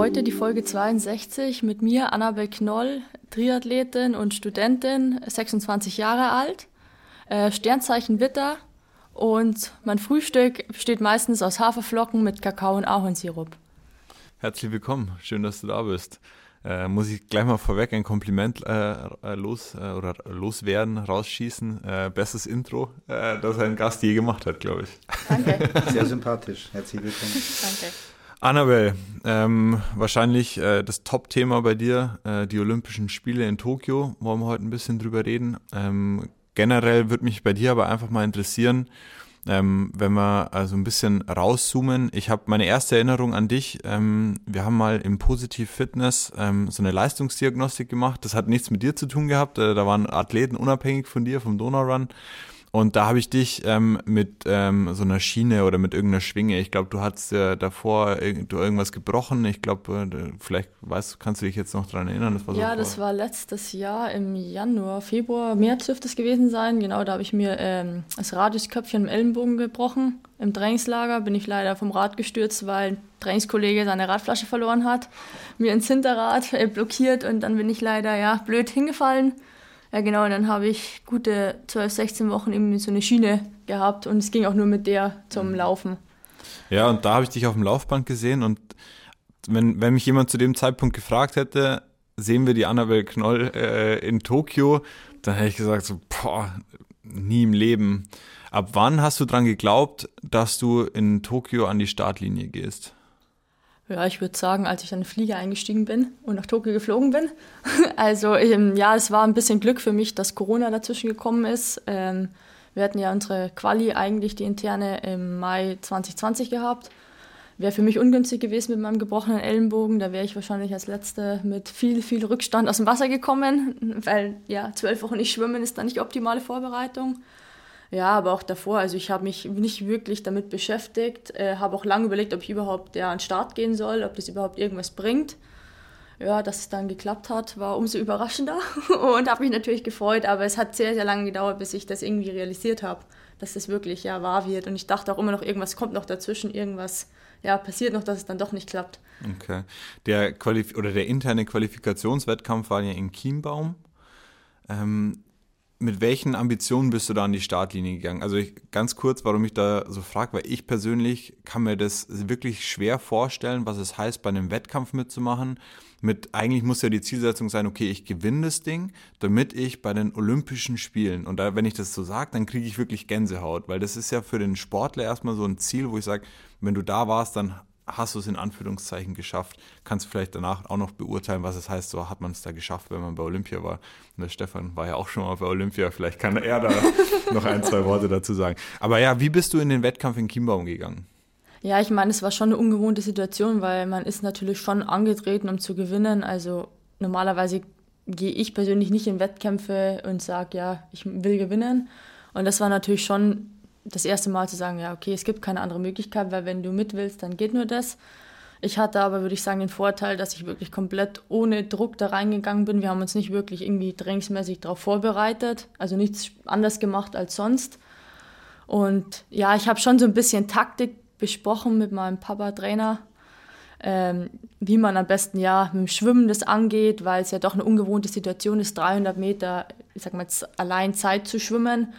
heute die Folge 62 mit mir, Annabel Knoll, Triathletin und Studentin, 26 Jahre alt, äh, Sternzeichen Witter und mein Frühstück besteht meistens aus Haferflocken mit Kakao und Ahornsirup. Herzlich willkommen, schön, dass du da bist. Äh, muss ich gleich mal vorweg ein Kompliment äh, äh los äh, oder loswerden, rausschießen. Äh, bestes Intro, äh, das ein Gast je gemacht hat, glaube ich. Danke. Sehr sympathisch. Herzlich willkommen. Danke. Annabelle, ähm, wahrscheinlich das Top-Thema bei dir, die Olympischen Spiele in Tokio. Wollen wir heute ein bisschen drüber reden. Ähm, generell würde mich bei dir aber einfach mal interessieren, ähm, wenn wir also ein bisschen rauszoomen, ich habe meine erste Erinnerung an dich. Ähm, wir haben mal im Positiv Fitness ähm, so eine Leistungsdiagnostik gemacht. Das hat nichts mit dir zu tun gehabt. Äh, da waren Athleten unabhängig von dir, vom Donau Run. Und da habe ich dich ähm, mit ähm, so einer Schiene oder mit irgendeiner Schwinge, ich glaube, du hattest ja davor du irgendwas gebrochen. Ich glaube, äh, vielleicht weißt, kannst du dich jetzt noch daran erinnern. Das ja, so das war letztes Jahr im Januar, Februar, März dürfte es gewesen sein. Genau, da habe ich mir ähm, das Radiusköpfchen im Ellenbogen gebrochen. Im Trainingslager bin ich leider vom Rad gestürzt, weil ein Trainingskollege seine Radflasche verloren hat, mir ins Hinterrad äh, blockiert und dann bin ich leider ja blöd hingefallen ja, genau, und dann habe ich gute 12, 16 Wochen eben so eine Schiene gehabt und es ging auch nur mit der zum mhm. Laufen. Ja, und da habe ich dich auf dem Laufband gesehen und wenn, wenn mich jemand zu dem Zeitpunkt gefragt hätte, sehen wir die Annabelle Knoll äh, in Tokio, dann hätte ich gesagt, so, boah, nie im Leben. Ab wann hast du dran geglaubt, dass du in Tokio an die Startlinie gehst? Ja, ich würde sagen, als ich dann in den Flieger eingestiegen bin und nach Tokio geflogen bin. Also ähm, ja, es war ein bisschen Glück für mich, dass Corona dazwischen gekommen ist. Ähm, wir hatten ja unsere Quali eigentlich, die interne, im Mai 2020 gehabt. Wäre für mich ungünstig gewesen mit meinem gebrochenen Ellenbogen. Da wäre ich wahrscheinlich als Letzte mit viel, viel Rückstand aus dem Wasser gekommen, weil ja, zwölf Wochen nicht schwimmen ist dann nicht optimale Vorbereitung. Ja, aber auch davor, also ich habe mich nicht wirklich damit beschäftigt, äh, habe auch lange überlegt, ob ich überhaupt ja, an den Start gehen soll, ob das überhaupt irgendwas bringt. Ja, dass es dann geklappt hat, war umso überraschender und habe mich natürlich gefreut, aber es hat sehr, sehr lange gedauert, bis ich das irgendwie realisiert habe, dass das wirklich ja wahr wird. Und ich dachte auch immer noch, irgendwas kommt noch dazwischen, irgendwas ja, passiert noch, dass es dann doch nicht klappt. Okay. Der Qualif oder der interne Qualifikationswettkampf war ja in Chiembaum. Ähm, mit welchen Ambitionen bist du da an die Startlinie gegangen? Also ich, ganz kurz, warum ich da so frage, weil ich persönlich kann mir das wirklich schwer vorstellen, was es heißt, bei einem Wettkampf mitzumachen. Mit eigentlich muss ja die Zielsetzung sein, okay, ich gewinne das Ding, damit ich bei den Olympischen Spielen und da, wenn ich das so sage, dann kriege ich wirklich Gänsehaut, weil das ist ja für den Sportler erstmal so ein Ziel, wo ich sage, wenn du da warst, dann hast du es in Anführungszeichen geschafft. Kannst du vielleicht danach auch noch beurteilen, was es heißt, so hat man es da geschafft, wenn man bei Olympia war. Und der Stefan war ja auch schon mal bei Olympia, vielleicht kann er da noch ein, zwei Worte dazu sagen. Aber ja, wie bist du in den Wettkampf in Chiembaum gegangen? Ja, ich meine, es war schon eine ungewohnte Situation, weil man ist natürlich schon angetreten, um zu gewinnen. Also normalerweise gehe ich persönlich nicht in Wettkämpfe und sage, ja, ich will gewinnen. Und das war natürlich schon das erste Mal zu sagen, ja, okay, es gibt keine andere Möglichkeit, weil wenn du mit willst, dann geht nur das. Ich hatte aber, würde ich sagen, den Vorteil, dass ich wirklich komplett ohne Druck da reingegangen bin. Wir haben uns nicht wirklich irgendwie trainingsmäßig darauf vorbereitet, also nichts anders gemacht als sonst. Und ja, ich habe schon so ein bisschen Taktik besprochen mit meinem Papa-Trainer, ähm, wie man am besten ja mit dem Schwimmen das angeht, weil es ja doch eine ungewohnte Situation ist, 300 Meter, ich sag mal allein Zeit zu schwimmen.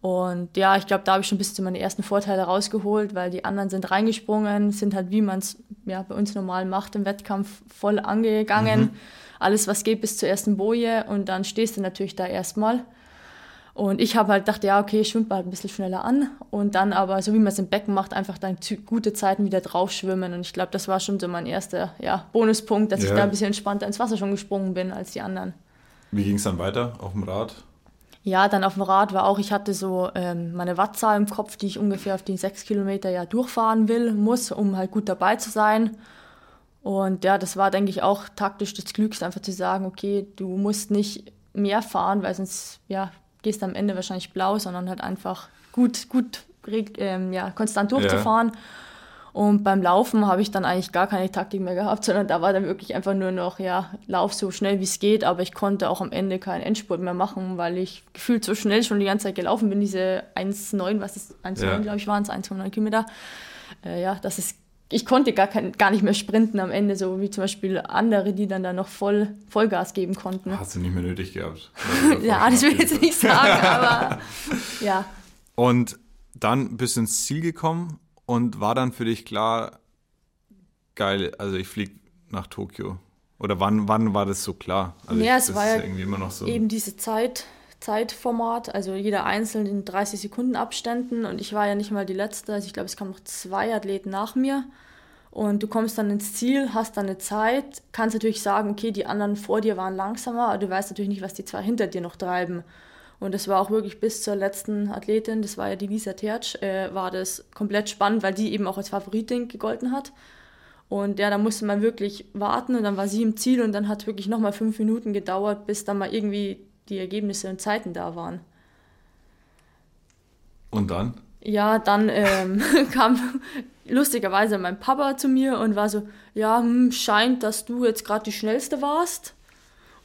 Und ja, ich glaube, da habe ich schon bis zu meinen ersten Vorteile rausgeholt, weil die anderen sind reingesprungen, sind halt, wie man es ja, bei uns normal macht, im Wettkampf voll angegangen. Mhm. Alles, was geht, bis zur ersten Boje und dann stehst du natürlich da erstmal. Und ich habe halt gedacht, ja, okay, schwimmt mal halt ein bisschen schneller an und dann aber, so wie man es im Becken macht, einfach dann gute Zeiten wieder drauf schwimmen. Und ich glaube, das war schon so mein erster ja, Bonuspunkt, dass ja. ich da ein bisschen entspannter ins Wasser schon gesprungen bin als die anderen. Wie ging es dann weiter auf dem Rad? Ja, dann auf dem Rad war auch, ich hatte so ähm, meine Wattzahl im Kopf, die ich ungefähr auf die sechs Kilometer ja durchfahren will, muss, um halt gut dabei zu sein. Und ja, das war, denke ich, auch taktisch das Klügste, einfach zu sagen, okay, du musst nicht mehr fahren, weil sonst ja, gehst du am Ende wahrscheinlich blau, sondern halt einfach gut, gut ähm, ja, konstant durchzufahren. Ja. Und beim Laufen habe ich dann eigentlich gar keine Taktik mehr gehabt, sondern da war dann wirklich einfach nur noch, ja, lauf so schnell wie es geht, aber ich konnte auch am Ende keinen Endspurt mehr machen, weil ich gefühlt so schnell schon die ganze Zeit gelaufen bin, diese 1,9, was ist 1,9, ja. glaube ich, waren es, 1,9 Kilometer. Äh, ja, dass es ich konnte gar, kein, gar nicht mehr sprinten am Ende, so wie zum Beispiel andere, die dann da noch voll Vollgas geben konnten. Hast du nicht mehr nötig gehabt? ja, das will ich jetzt nicht sagen, aber ja. Und dann bist du ins Ziel gekommen und war dann für dich klar, geil, also ich fliege nach Tokio. Oder wann, wann war das so klar? Also ja, ich, es war ja irgendwie immer noch so. eben diese Zeit, Zeitformat, also jeder einzeln in 30 Sekunden Abständen und ich war ja nicht mal die Letzte, also ich glaube, es kamen noch zwei Athleten nach mir und du kommst dann ins Ziel, hast dann eine Zeit, kannst natürlich sagen, okay, die anderen vor dir waren langsamer, aber du weißt natürlich nicht, was die zwei hinter dir noch treiben. Und das war auch wirklich bis zur letzten Athletin, das war ja die Lisa Tertsch, äh, war das komplett spannend, weil die eben auch als Favoritin gegolten hat. Und ja, da musste man wirklich warten und dann war sie im Ziel und dann hat wirklich nochmal fünf Minuten gedauert, bis dann mal irgendwie die Ergebnisse und Zeiten da waren. Und dann? Ja, dann ähm, kam lustigerweise mein Papa zu mir und war so, ja, hm, scheint, dass du jetzt gerade die schnellste warst.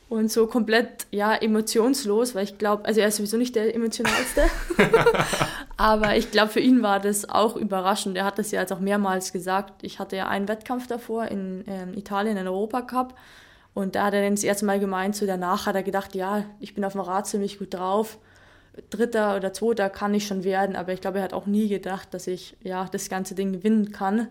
Und so komplett, ja, emotionslos, weil ich glaube, also er ist sowieso nicht der emotionalste. Aber ich glaube, für ihn war das auch überraschend. Er hat das ja jetzt auch mehrmals gesagt. Ich hatte ja einen Wettkampf davor in ähm, Italien, in Europacup. Und da hat er dann das erste Mal gemeint, so danach hat er gedacht, ja, ich bin auf dem Rad ziemlich gut drauf. Dritter oder Zweiter kann ich schon werden, aber ich glaube, er hat auch nie gedacht, dass ich ja das ganze Ding gewinnen kann.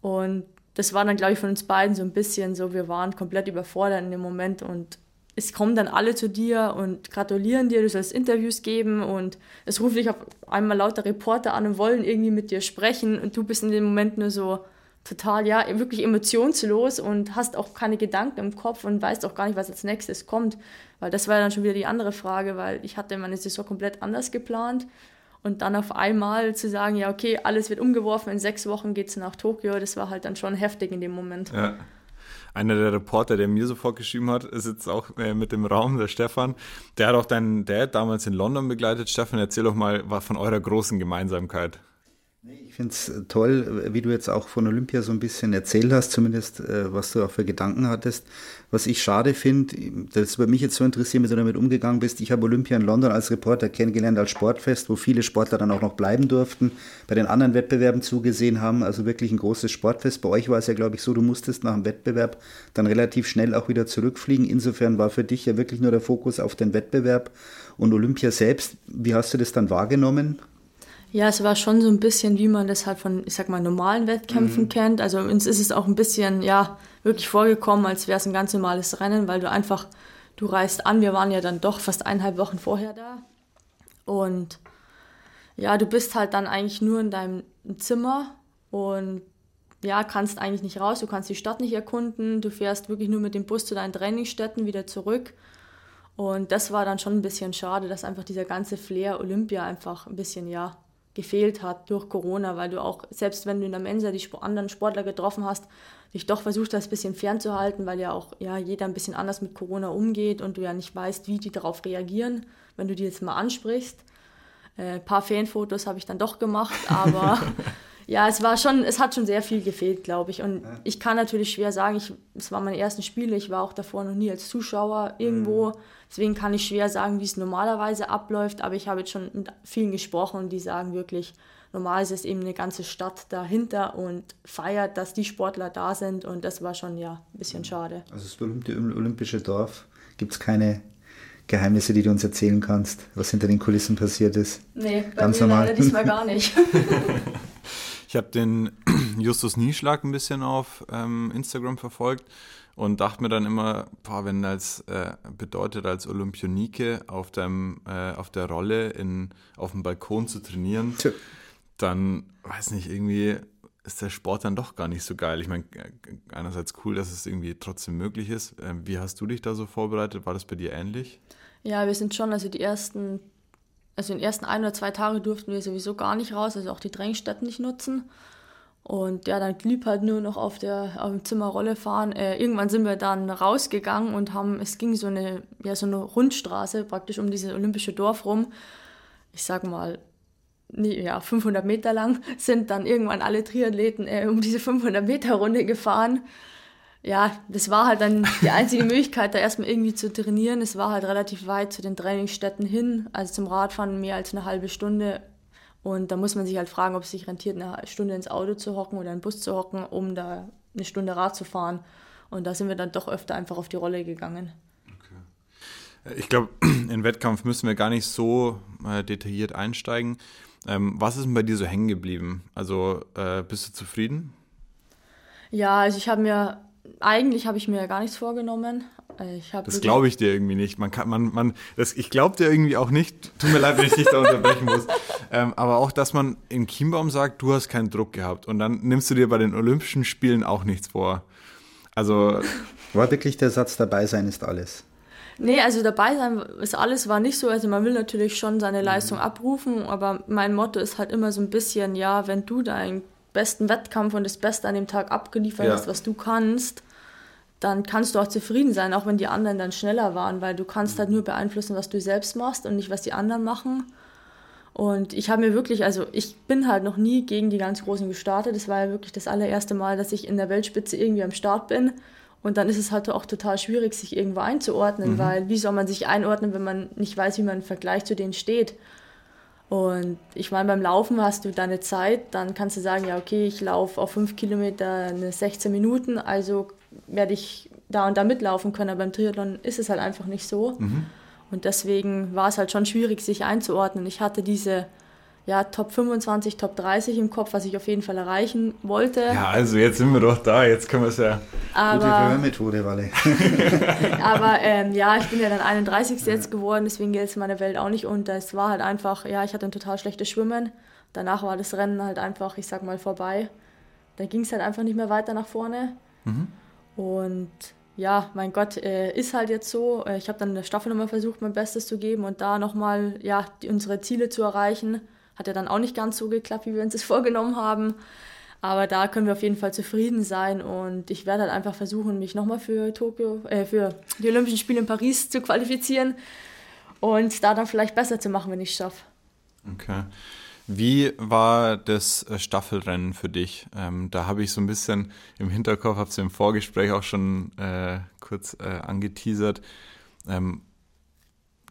Und das war dann, glaube ich, von uns beiden so ein bisschen so, wir waren komplett überfordert in dem Moment und es kommen dann alle zu dir und gratulieren dir, du sollst Interviews geben und es rufen dich auf einmal lauter Reporter an und wollen irgendwie mit dir sprechen und du bist in dem Moment nur so, total, ja, wirklich emotionslos und hast auch keine Gedanken im Kopf und weißt auch gar nicht, was als nächstes kommt. Weil das war dann schon wieder die andere Frage, weil ich hatte meine Saison komplett anders geplant. Und dann auf einmal zu sagen, ja, okay, alles wird umgeworfen, in sechs Wochen geht es nach Tokio, das war halt dann schon heftig in dem Moment. Ja. Einer der Reporter, der mir sofort geschrieben hat, ist jetzt auch äh, mit dem Raum, der Stefan. Der hat auch deinen Dad damals in London begleitet. Stefan, erzähl doch mal von eurer großen Gemeinsamkeit. Ich finde es toll, wie du jetzt auch von Olympia so ein bisschen erzählt hast, zumindest äh, was du auch für Gedanken hattest. Was ich schade finde, das würde mich jetzt so interessieren, wie du damit umgegangen bist. Ich habe Olympia in London als Reporter kennengelernt als Sportfest, wo viele Sportler dann auch noch bleiben durften, bei den anderen Wettbewerben zugesehen haben. Also wirklich ein großes Sportfest. Bei euch war es ja, glaube ich, so, du musstest nach dem Wettbewerb dann relativ schnell auch wieder zurückfliegen. Insofern war für dich ja wirklich nur der Fokus auf den Wettbewerb und Olympia selbst. Wie hast du das dann wahrgenommen? Ja, es war schon so ein bisschen, wie man das halt von, ich sag mal, normalen Wettkämpfen mhm. kennt. Also uns ist es auch ein bisschen, ja, wirklich vorgekommen, als wäre es ein ganz normales Rennen, weil du einfach, du reist an, wir waren ja dann doch fast eineinhalb Wochen vorher da. Und ja, du bist halt dann eigentlich nur in deinem Zimmer und ja, kannst eigentlich nicht raus, du kannst die Stadt nicht erkunden, du fährst wirklich nur mit dem Bus zu deinen Trainingsstätten wieder zurück. Und das war dann schon ein bisschen schade, dass einfach dieser ganze Flair Olympia einfach ein bisschen, ja, gefehlt hat durch Corona, weil du auch, selbst wenn du in der Mensa die anderen Sportler getroffen hast, dich doch versucht hast, ein bisschen fernzuhalten, weil ja auch ja, jeder ein bisschen anders mit Corona umgeht und du ja nicht weißt, wie die darauf reagieren, wenn du die jetzt mal ansprichst. Ein äh, paar Fanfotos habe ich dann doch gemacht, aber ja, es war schon, es hat schon sehr viel gefehlt, glaube ich. Und ja. ich kann natürlich schwer sagen, ich, es waren meine ersten Spiele, ich war auch davor noch nie als Zuschauer irgendwo. Mhm. Deswegen kann ich schwer sagen, wie es normalerweise abläuft, aber ich habe jetzt schon mit vielen gesprochen, die sagen wirklich, normal ist es eben eine ganze Stadt dahinter und feiert, dass die Sportler da sind und das war schon ja ein bisschen schade. Also das berühmte olympische Dorf, gibt es keine Geheimnisse, die du uns erzählen kannst, was hinter den Kulissen passiert ist? Nee, bei Ganz mir normal. leider diesmal gar nicht. Ich habe den Justus Nieschlag ein bisschen auf ähm, Instagram verfolgt und dachte mir dann immer, boah, wenn als äh, bedeutet als Olympionike auf dem äh, auf der Rolle in auf dem Balkon zu trainieren, Tja. dann weiß nicht irgendwie ist der Sport dann doch gar nicht so geil. Ich meine, äh, einerseits cool, dass es irgendwie trotzdem möglich ist. Ähm, wie hast du dich da so vorbereitet? War das bei dir ähnlich? Ja, wir sind schon, also die ersten also in den ersten ein oder zwei Tagen durften wir sowieso gar nicht raus, also auch die Drängstätten nicht nutzen. Und ja, dann blieb halt nur noch auf der auf dem Zimmer Rolle fahren. Äh, irgendwann sind wir dann rausgegangen und haben, es ging so eine, ja, so eine Rundstraße praktisch um dieses olympische Dorf rum. Ich sag mal, nee, ja, 500 Meter lang, sind dann irgendwann alle Triathleten äh, um diese 500 Meter Runde gefahren ja, das war halt dann die einzige Möglichkeit, da erstmal irgendwie zu trainieren. Es war halt relativ weit zu den Trainingsstätten hin, also zum Radfahren mehr als eine halbe Stunde. Und da muss man sich halt fragen, ob es sich rentiert, eine Stunde ins Auto zu hocken oder in den Bus zu hocken, um da eine Stunde Rad zu fahren. Und da sind wir dann doch öfter einfach auf die Rolle gegangen. Okay. Ich glaube, in Wettkampf müssen wir gar nicht so äh, detailliert einsteigen. Ähm, was ist denn bei dir so hängen geblieben? Also äh, bist du zufrieden? Ja, also ich habe mir, eigentlich habe ich mir ja gar nichts vorgenommen. Äh, das glaube ich dir irgendwie nicht. Man kann, man, man, das, ich glaube dir irgendwie auch nicht. Tut mir leid, wenn ich dich da unterbrechen muss. Ähm, aber auch, dass man im Chiembaum sagt, du hast keinen Druck gehabt. Und dann nimmst du dir bei den Olympischen Spielen auch nichts vor. Also. War wirklich der Satz, dabei sein ist alles? Nee, also dabei sein ist alles, war nicht so. Also man will natürlich schon seine Leistung abrufen, aber mein Motto ist halt immer so ein bisschen, ja, wenn du deinen besten Wettkampf und das Beste an dem Tag abgeliefert ja. hast, was du kannst, dann kannst du auch zufrieden sein, auch wenn die anderen dann schneller waren, weil du kannst halt nur beeinflussen, was du selbst machst und nicht, was die anderen machen. Und ich habe mir wirklich, also ich bin halt noch nie gegen die ganz Großen gestartet. Das war ja wirklich das allererste Mal, dass ich in der Weltspitze irgendwie am Start bin. Und dann ist es halt auch total schwierig, sich irgendwo einzuordnen, mhm. weil wie soll man sich einordnen, wenn man nicht weiß, wie man im Vergleich zu denen steht? Und ich meine, beim Laufen hast du deine Zeit, dann kannst du sagen, ja, okay, ich laufe auf fünf Kilometer eine 16 Minuten, also werde ich da und da mitlaufen können. Aber beim Triathlon ist es halt einfach nicht so. Mhm. Und deswegen war es halt schon schwierig, sich einzuordnen. Ich hatte diese ja, Top 25, Top 30 im Kopf, was ich auf jeden Fall erreichen wollte. Ja, also jetzt sind wir doch da, jetzt können wir es ja. Aber, Gute Methode, Walle. aber ähm, ja, ich bin ja dann 31. jetzt geworden, deswegen geht es meine Welt auch nicht unter. Es war halt einfach, ja, ich hatte ein total schlechtes Schwimmen. Danach war das Rennen halt einfach, ich sag mal, vorbei. Da ging es halt einfach nicht mehr weiter nach vorne. Mhm. Und ja, mein Gott, äh, ist halt jetzt so. Äh, ich habe dann in der Staffel nochmal versucht, mein Bestes zu geben und da nochmal ja, die, unsere Ziele zu erreichen. Hat ja dann auch nicht ganz so geklappt, wie wir uns das vorgenommen haben. Aber da können wir auf jeden Fall zufrieden sein und ich werde halt einfach versuchen, mich nochmal für Tokio, äh, für die Olympischen Spiele in Paris zu qualifizieren und da dann vielleicht besser zu machen, wenn ich es schaffe. Okay. Wie war das äh, Staffelrennen für dich? Ähm, da habe ich so ein bisschen im Hinterkopf, habe es im Vorgespräch auch schon äh, kurz äh, angeteasert. Ähm,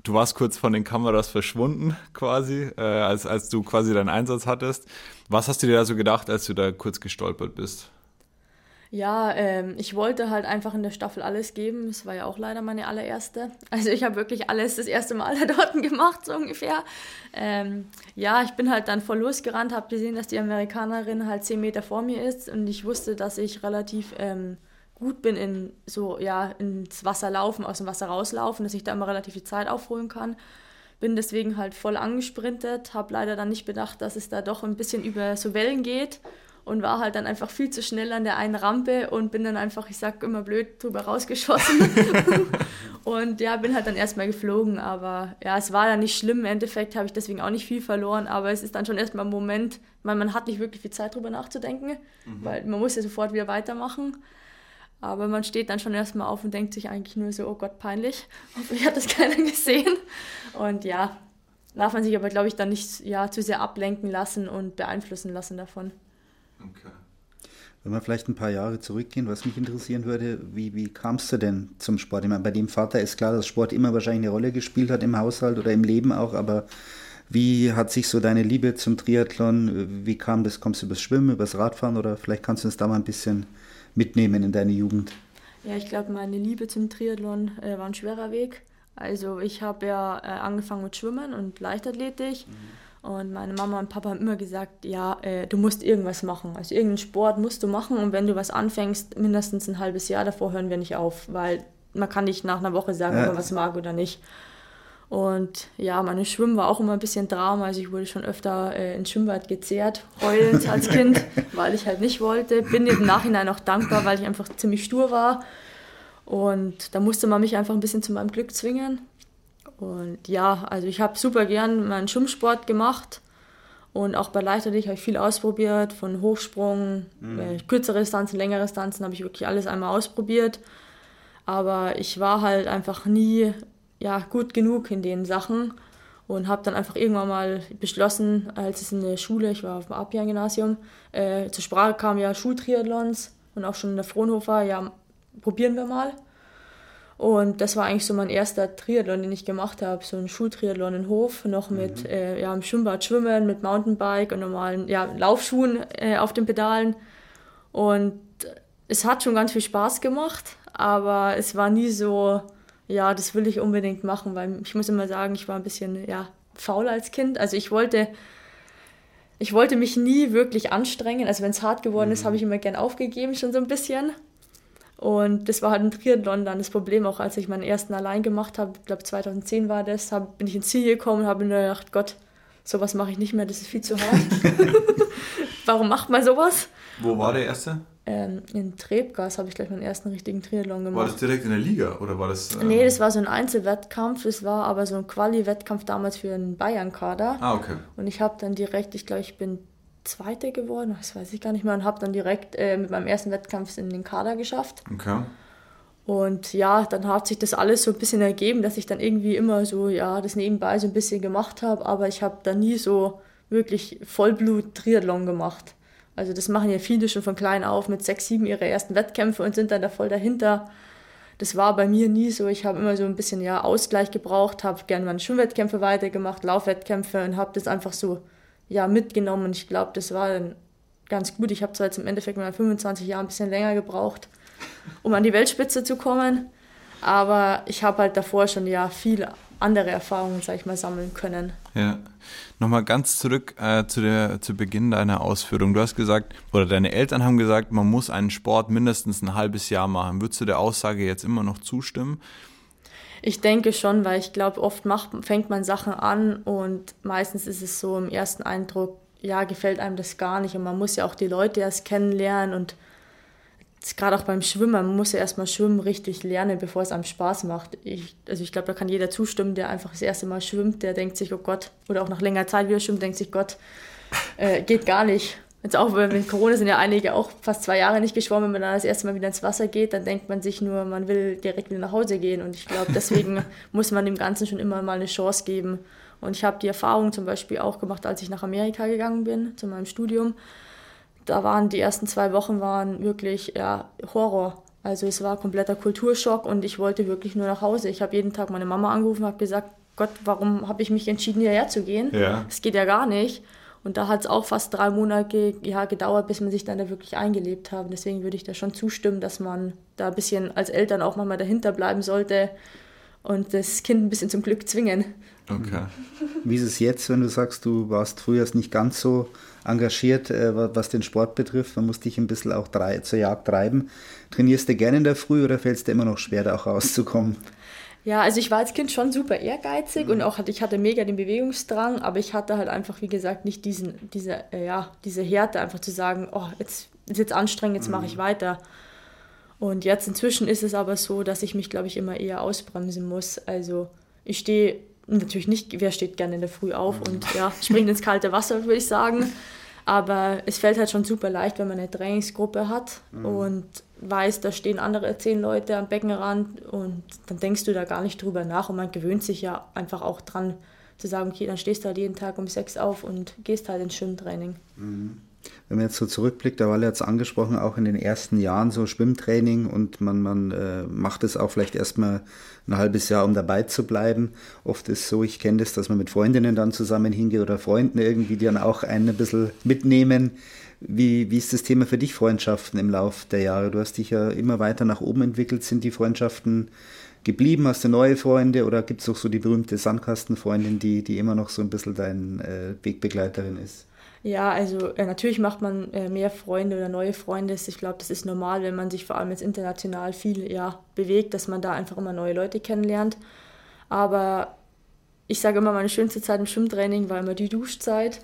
du warst kurz von den Kameras verschwunden, quasi, äh, als, als du quasi deinen Einsatz hattest. Was hast du dir da so gedacht, als du da kurz gestolpert bist? Ja, ähm, ich wollte halt einfach in der Staffel alles geben. Es war ja auch leider meine allererste. Also ich habe wirklich alles das erste Mal da dort gemacht, so ungefähr. Ähm, ja, ich bin halt dann voll losgerannt, habe gesehen, dass die Amerikanerin halt zehn Meter vor mir ist und ich wusste, dass ich relativ ähm, gut bin in so, ja, ins Wasser laufen, aus dem Wasser rauslaufen, dass ich da immer relativ viel Zeit aufholen kann. Bin deswegen halt voll angesprintet, habe leider dann nicht bedacht, dass es da doch ein bisschen über so Wellen geht und war halt dann einfach viel zu schnell an der einen Rampe und bin dann einfach, ich sag immer blöd, drüber rausgeschossen. und ja, bin halt dann erstmal geflogen, aber ja, es war ja nicht schlimm. Im Endeffekt habe ich deswegen auch nicht viel verloren, aber es ist dann schon erstmal ein Moment, weil man hat nicht wirklich viel Zeit drüber nachzudenken, mhm. weil man muss ja sofort wieder weitermachen. Aber man steht dann schon erstmal auf und denkt sich eigentlich nur so, oh Gott, peinlich. Hoffentlich hat das keiner gesehen. Und ja, darf man sich aber, glaube ich, dann nicht ja, zu sehr ablenken lassen und beeinflussen lassen davon. Okay. Wenn wir vielleicht ein paar Jahre zurückgehen, was mich interessieren würde, wie, wie kamst du denn zum Sport? Ich meine, bei dem Vater ist klar, dass Sport immer wahrscheinlich eine Rolle gespielt hat im Haushalt oder im Leben auch, aber wie hat sich so deine Liebe zum Triathlon, wie kam das? Kommst du übers Schwimmen, übers Radfahren oder vielleicht kannst du uns da mal ein bisschen mitnehmen in deine Jugend? Ja, ich glaube, meine Liebe zum Triathlon äh, war ein schwerer Weg. Also ich habe ja äh, angefangen mit Schwimmen und Leichtathletik. Mhm und meine Mama und Papa haben immer gesagt, ja, äh, du musst irgendwas machen. Also irgendeinen Sport musst du machen und wenn du was anfängst, mindestens ein halbes Jahr davor hören wir nicht auf, weil man kann nicht nach einer Woche sagen, ob man was mag oder nicht. Und ja, meine Schwimmen war auch immer ein bisschen Drama. Also ich wurde schon öfter äh, ins Schwimmbad gezehrt, heulend als Kind, weil ich halt nicht wollte. Bin im Nachhinein auch dankbar, weil ich einfach ziemlich stur war. Und da musste man mich einfach ein bisschen zu meinem Glück zwingen. Und ja, also ich habe super gern meinen Schwimmsport gemacht. Und auch bei Leichtathletik habe ich viel ausprobiert, von Hochsprung, mhm. äh, kürzere Distanzen, längere Distanzen, habe ich wirklich alles einmal ausprobiert. Aber ich war halt einfach nie ja, gut genug in den Sachen und habe dann einfach irgendwann mal beschlossen, als es in der Schule, ich war auf dem Apian-Gymnasium, äh, zur Sprache kam ja Schultriathlons und auch schon in der Fraunhofer, ja, probieren wir mal. Und das war eigentlich so mein erster Triathlon, den ich gemacht habe. So ein Schultriathlon in Hof, noch mit mhm. äh, ja, im Schwimmbad schwimmen, mit Mountainbike und normalen ja, Laufschuhen äh, auf den Pedalen. Und es hat schon ganz viel Spaß gemacht, aber es war nie so, ja, das will ich unbedingt machen, weil ich muss immer sagen, ich war ein bisschen ja, faul als Kind. Also ich wollte, ich wollte mich nie wirklich anstrengen. Also wenn es hart geworden mhm. ist, habe ich immer gern aufgegeben, schon so ein bisschen. Und das war halt ein Triathlon dann das Problem, auch als ich meinen ersten allein gemacht habe, ich glaube 2010 war das, hab, bin ich ins Ziel gekommen und habe mir gedacht, Gott, sowas mache ich nicht mehr, das ist viel zu hart. Warum macht man sowas? Wo war der erste? Ähm, in Trebgas habe ich gleich meinen ersten richtigen Triathlon gemacht. War das direkt in der Liga oder war das? Ähm nee, das war so ein Einzelwettkampf. Das war aber so ein Quali-Wettkampf damals für einen Bayern-Kader. Ah, okay. Und ich habe dann direkt, ich glaube, ich bin Zweite geworden, das weiß ich gar nicht mehr, und habe dann direkt äh, mit meinem ersten Wettkampf in den Kader geschafft. Okay. Und ja, dann hat sich das alles so ein bisschen ergeben, dass ich dann irgendwie immer so, ja, das nebenbei so ein bisschen gemacht habe, aber ich habe da nie so wirklich Vollblut-Triathlon gemacht. Also das machen ja viele schon von klein auf mit sechs, sieben ihre ersten Wettkämpfe und sind dann da voll dahinter. Das war bei mir nie so. Ich habe immer so ein bisschen ja Ausgleich gebraucht, habe gerne meine Schwimmwettkämpfe weitergemacht, Laufwettkämpfe und habe das einfach so ja, mitgenommen. Und ich glaube, das war dann ganz gut. Ich habe zwar jetzt im Endeffekt mal 25 Jahre ein bisschen länger gebraucht, um an die Weltspitze zu kommen. Aber ich habe halt davor schon ja viele andere Erfahrungen, sag ich mal, sammeln können. Ja. Nochmal ganz zurück äh, zu, der, zu Beginn deiner Ausführung. Du hast gesagt, oder deine Eltern haben gesagt, man muss einen Sport mindestens ein halbes Jahr machen. Würdest du der Aussage jetzt immer noch zustimmen? Ich denke schon, weil ich glaube, oft macht, fängt man Sachen an und meistens ist es so im ersten Eindruck, ja, gefällt einem das gar nicht und man muss ja auch die Leute erst kennenlernen und gerade auch beim Schwimmen, man muss ja erstmal Schwimmen richtig lernen, bevor es einem Spaß macht. Ich, also ich glaube, da kann jeder zustimmen, der einfach das erste Mal schwimmt, der denkt sich, oh Gott, oder auch nach längerer Zeit wieder schwimmt, denkt sich, Gott, äh, geht gar nicht. Jetzt auch mit Corona sind ja einige auch fast zwei Jahre nicht geschwommen. Wenn man dann das erste Mal wieder ins Wasser geht, dann denkt man sich nur, man will direkt wieder nach Hause gehen. Und ich glaube, deswegen muss man dem Ganzen schon immer mal eine Chance geben. Und ich habe die Erfahrung zum Beispiel auch gemacht, als ich nach Amerika gegangen bin, zu meinem Studium. Da waren die ersten zwei Wochen waren wirklich ja, Horror. Also es war kompletter Kulturschock und ich wollte wirklich nur nach Hause. Ich habe jeden Tag meine Mama angerufen und habe gesagt, Gott, warum habe ich mich entschieden, hierher zu gehen? Es ja. geht ja gar nicht. Und da hat es auch fast drei Monate ja, gedauert, bis man sich dann da wirklich eingelebt hat. Deswegen würde ich da schon zustimmen, dass man da ein bisschen als Eltern auch mal dahinter bleiben sollte und das Kind ein bisschen zum Glück zwingen. Okay. Wie ist es jetzt, wenn du sagst, du warst früher nicht ganz so engagiert, äh, was den Sport betrifft? Man muss dich ein bisschen auch zur Jagd treiben. Trainierst du gerne in der Früh oder fällt es dir immer noch schwer, da auch rauszukommen? Ja, also ich war als Kind schon super ehrgeizig mhm. und auch ich hatte mega den Bewegungsdrang, aber ich hatte halt einfach, wie gesagt, nicht diesen, diese, äh, ja, diese Härte, einfach zu sagen, oh, jetzt ist jetzt anstrengend, jetzt mhm. mache ich mhm. weiter. Und jetzt inzwischen ist es aber so, dass ich mich, glaube ich, immer eher ausbremsen muss. Also ich stehe natürlich nicht, wer steht gerne in der Früh auf mhm. und ja, springt ins kalte Wasser, würde ich sagen. Aber es fällt halt schon super leicht, wenn man eine Trainingsgruppe hat mhm. und weiß, da stehen andere zehn Leute am Beckenrand und dann denkst du da gar nicht drüber nach und man gewöhnt sich ja einfach auch dran zu sagen, okay, dann stehst du halt jeden Tag um sechs auf und gehst halt ins Schwimmtraining. Mhm. Wenn man jetzt so zurückblickt, da war jetzt angesprochen, auch in den ersten Jahren so Schwimmtraining und man, man äh, macht es auch vielleicht erstmal ein halbes Jahr, um dabei zu bleiben. Oft ist so, ich kenne das, dass man mit Freundinnen dann zusammen hingeht oder Freunden irgendwie, die dann auch einen ein bisschen mitnehmen. Wie, wie ist das Thema für dich, Freundschaften im Lauf der Jahre? Du hast dich ja immer weiter nach oben entwickelt. Sind die Freundschaften geblieben? Hast du neue Freunde oder gibt es auch so die berühmte Sandkastenfreundin, die, die immer noch so ein bisschen dein äh, Wegbegleiterin ist? Ja, also äh, natürlich macht man äh, mehr Freunde oder neue Freunde. Ich glaube, das ist normal, wenn man sich vor allem jetzt international viel ja, bewegt, dass man da einfach immer neue Leute kennenlernt. Aber ich sage immer, meine schönste Zeit im Schwimmtraining war immer die Duschzeit.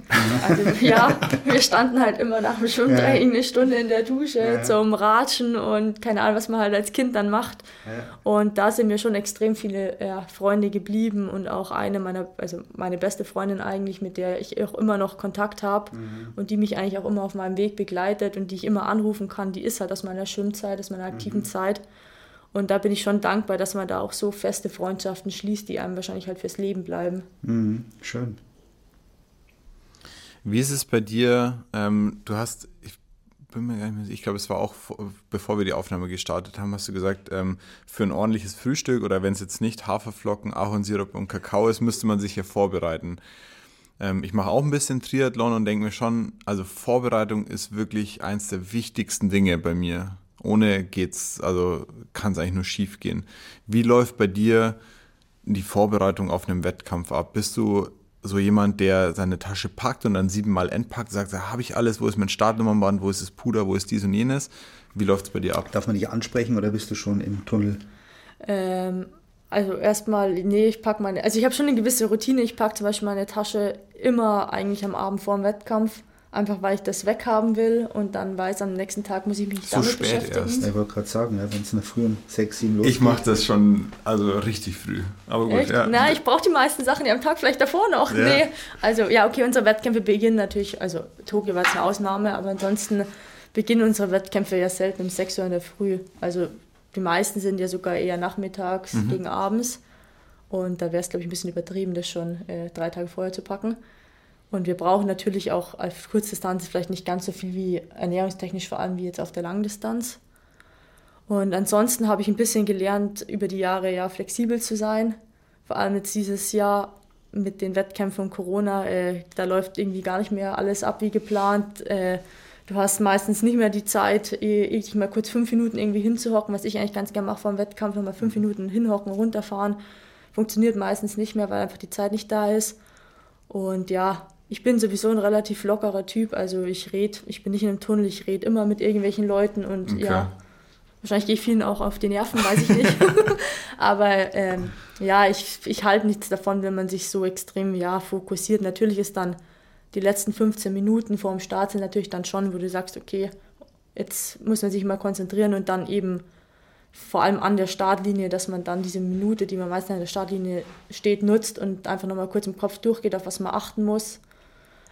Also ja, wir standen halt immer nach dem Schwimmtraining eine Stunde in der Dusche ja. zum Ratschen und keine Ahnung, was man halt als Kind dann macht. Ja. Und da sind mir schon extrem viele ja, Freunde geblieben und auch eine meiner, also meine beste Freundin eigentlich, mit der ich auch immer noch Kontakt habe mhm. und die mich eigentlich auch immer auf meinem Weg begleitet und die ich immer anrufen kann, die ist halt aus meiner Schwimmzeit, aus meiner aktiven mhm. Zeit. Und da bin ich schon dankbar, dass man da auch so feste Freundschaften schließt, die einem wahrscheinlich halt fürs Leben bleiben. Mhm, schön. Wie ist es bei dir? Ähm, du hast, ich bin mir gar nicht mehr, ich glaube, es war auch bevor wir die Aufnahme gestartet haben, hast du gesagt, ähm, für ein ordentliches Frühstück oder wenn es jetzt nicht Haferflocken, Ahornsirup und Kakao ist, müsste man sich ja vorbereiten. Ähm, ich mache auch ein bisschen Triathlon und denke mir schon, also Vorbereitung ist wirklich eins der wichtigsten Dinge bei mir. Ohne geht's, also kann es eigentlich nur schief gehen. Wie läuft bei dir die Vorbereitung auf einem Wettkampf ab? Bist du so jemand, der seine Tasche packt und dann siebenmal entpackt, sagt, da habe ich alles, wo ist mein Startnummernband, wo ist das Puder, wo ist dies und jenes? Wie läuft es bei dir ab? Darf man dich ansprechen oder bist du schon im Tunnel? Ähm, also erstmal, nee, ich packe meine, also ich habe schon eine gewisse Routine. Ich packe zum Beispiel meine Tasche immer eigentlich am Abend vor dem Wettkampf, einfach weil ich das weghaben will und dann weiß, am nächsten Tag muss ich mich so damit spät beschäftigen. Erst. Ich wollte gerade sagen, ja, wenn es in der Früh um 6, 7 losgeht. Ich mache das schon, also richtig früh. Aber gut, Echt? ja. Na, ich brauche die meisten Sachen ja am Tag vielleicht davor noch. Ja. Nee, also ja, okay, unsere Wettkämpfe beginnen natürlich, also Tokio war jetzt eine Ausnahme, aber ansonsten beginnen unsere Wettkämpfe ja selten um 6 Uhr in der Früh. Also die meisten sind ja sogar eher nachmittags mhm. gegen abends. Und da wäre es, glaube ich, ein bisschen übertrieben, das schon äh, drei Tage vorher zu packen. Und wir brauchen natürlich auch auf Kurzdistanz vielleicht nicht ganz so viel wie ernährungstechnisch, vor allem wie jetzt auf der Langdistanz. Und ansonsten habe ich ein bisschen gelernt, über die Jahre ja flexibel zu sein. Vor allem jetzt dieses Jahr mit den Wettkämpfen und Corona, äh, da läuft irgendwie gar nicht mehr alles ab wie geplant. Äh, du hast meistens nicht mehr die Zeit, ich mal kurz fünf Minuten irgendwie hinzuhocken, was ich eigentlich ganz gerne mache vor dem Wettkampf, nochmal fünf Minuten hinhocken, runterfahren. Funktioniert meistens nicht mehr, weil einfach die Zeit nicht da ist. Und ja, ich bin sowieso ein relativ lockerer Typ, also ich rede, ich bin nicht in einem Tunnel, ich rede immer mit irgendwelchen Leuten und okay. ja, wahrscheinlich gehe ich vielen auch auf die Nerven, weiß ich nicht. Aber ähm, ja, ich, ich halte nichts davon, wenn man sich so extrem ja, fokussiert. Natürlich ist dann die letzten 15 Minuten vor dem Start sind natürlich dann schon, wo du sagst, okay, jetzt muss man sich mal konzentrieren und dann eben vor allem an der Startlinie, dass man dann diese Minute, die man meistens an der Startlinie steht, nutzt und einfach nochmal kurz im Kopf durchgeht, auf was man achten muss.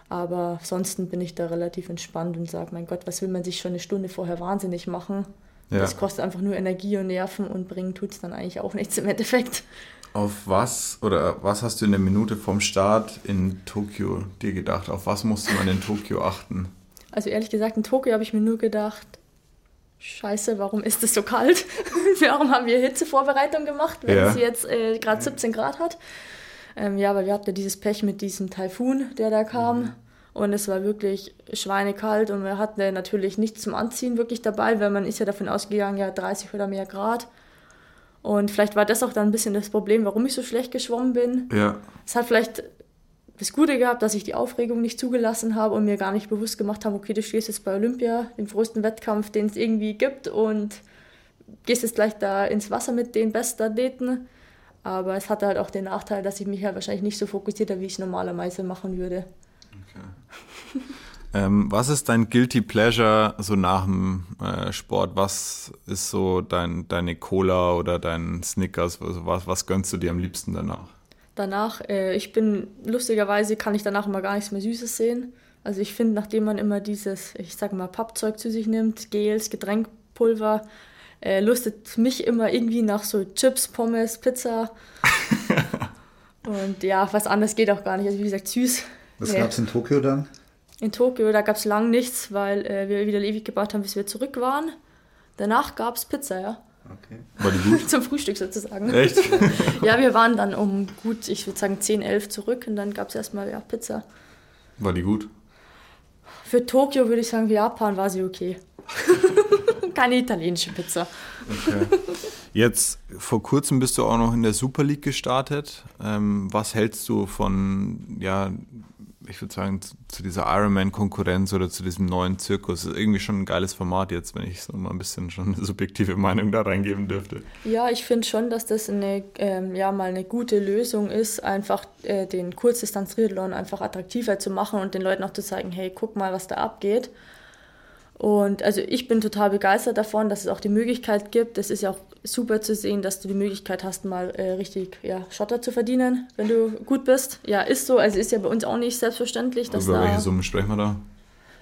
Aber ansonsten bin ich da relativ entspannt und sage, mein Gott, was will man sich schon eine Stunde vorher wahnsinnig machen? Ja. Das kostet einfach nur Energie und Nerven und bringen tut es dann eigentlich auch nichts im Endeffekt. Auf was oder was hast du in der Minute vom Start in Tokio dir gedacht? Auf was musste man in Tokio achten? Also ehrlich gesagt, in Tokio habe ich mir nur gedacht, Scheiße, warum ist es so kalt? warum haben wir Hitzevorbereitung gemacht, wenn ja. es jetzt äh, gerade 17 Grad hat? Ähm, ja, aber wir hatten ja dieses Pech mit diesem Taifun, der da kam. Mhm. Und es war wirklich schweinekalt und wir hatten natürlich nichts zum Anziehen wirklich dabei, weil man ist ja davon ausgegangen, ja 30 oder mehr Grad. Und vielleicht war das auch dann ein bisschen das Problem, warum ich so schlecht geschwommen bin. Ja. Es hat vielleicht das Gute gehabt, dass ich die Aufregung nicht zugelassen habe und mir gar nicht bewusst gemacht habe, okay, du stehst jetzt bei Olympia, dem größten Wettkampf, den es irgendwie gibt und gehst jetzt gleich da ins Wasser mit den besten Athleten. Aber es hatte halt auch den Nachteil, dass ich mich halt wahrscheinlich nicht so fokussiert habe, wie ich es normalerweise machen würde. Okay. Ähm, was ist dein Guilty Pleasure so nach dem äh, Sport? Was ist so dein, deine Cola oder dein Snickers? Also was, was gönnst du dir am liebsten danach? Danach, äh, ich bin, lustigerweise kann ich danach immer gar nichts mehr Süßes sehen. Also ich finde, nachdem man immer dieses, ich sage mal, Pappzeug zu sich nimmt, Gels, Getränkpulver, äh, lustet mich immer irgendwie nach so Chips, Pommes, Pizza. Und ja, was anderes geht auch gar nicht. Also wie gesagt, süß. Was nee. gab es in Tokio dann? In Tokio, da gab es lang nichts, weil äh, wir wieder ewig gebaut haben, bis wir zurück waren. Danach gab es Pizza, ja. Okay. War die gut? Zum Frühstück sozusagen. Echt? ja, wir waren dann um gut, ich würde sagen 10, 11 zurück und dann gab es erstmal ja, Pizza. War die gut? Für Tokio würde ich sagen, für Japan war sie okay. Keine italienische Pizza. Okay. Jetzt vor kurzem bist du auch noch in der Super League gestartet. Ähm, was hältst du von ja, ich würde sagen, zu dieser Ironman-Konkurrenz oder zu diesem neuen Zirkus ist irgendwie schon ein geiles Format jetzt, wenn ich so mal ein bisschen schon eine subjektive Meinung da reingeben dürfte. Ja, ich finde schon, dass das eine, ähm, ja, mal eine gute Lösung ist, einfach äh, den Kurzdistanz-Triathlon einfach attraktiver zu machen und den Leuten auch zu zeigen, hey, guck mal, was da abgeht. Und also ich bin total begeistert davon, dass es auch die Möglichkeit gibt. Es ist ja auch super zu sehen, dass du die Möglichkeit hast, mal äh, richtig ja, Schotter zu verdienen, wenn du gut bist. Ja, ist so. Also ist ja bei uns auch nicht selbstverständlich. Dass Über da, welche Summen sprechen wir da?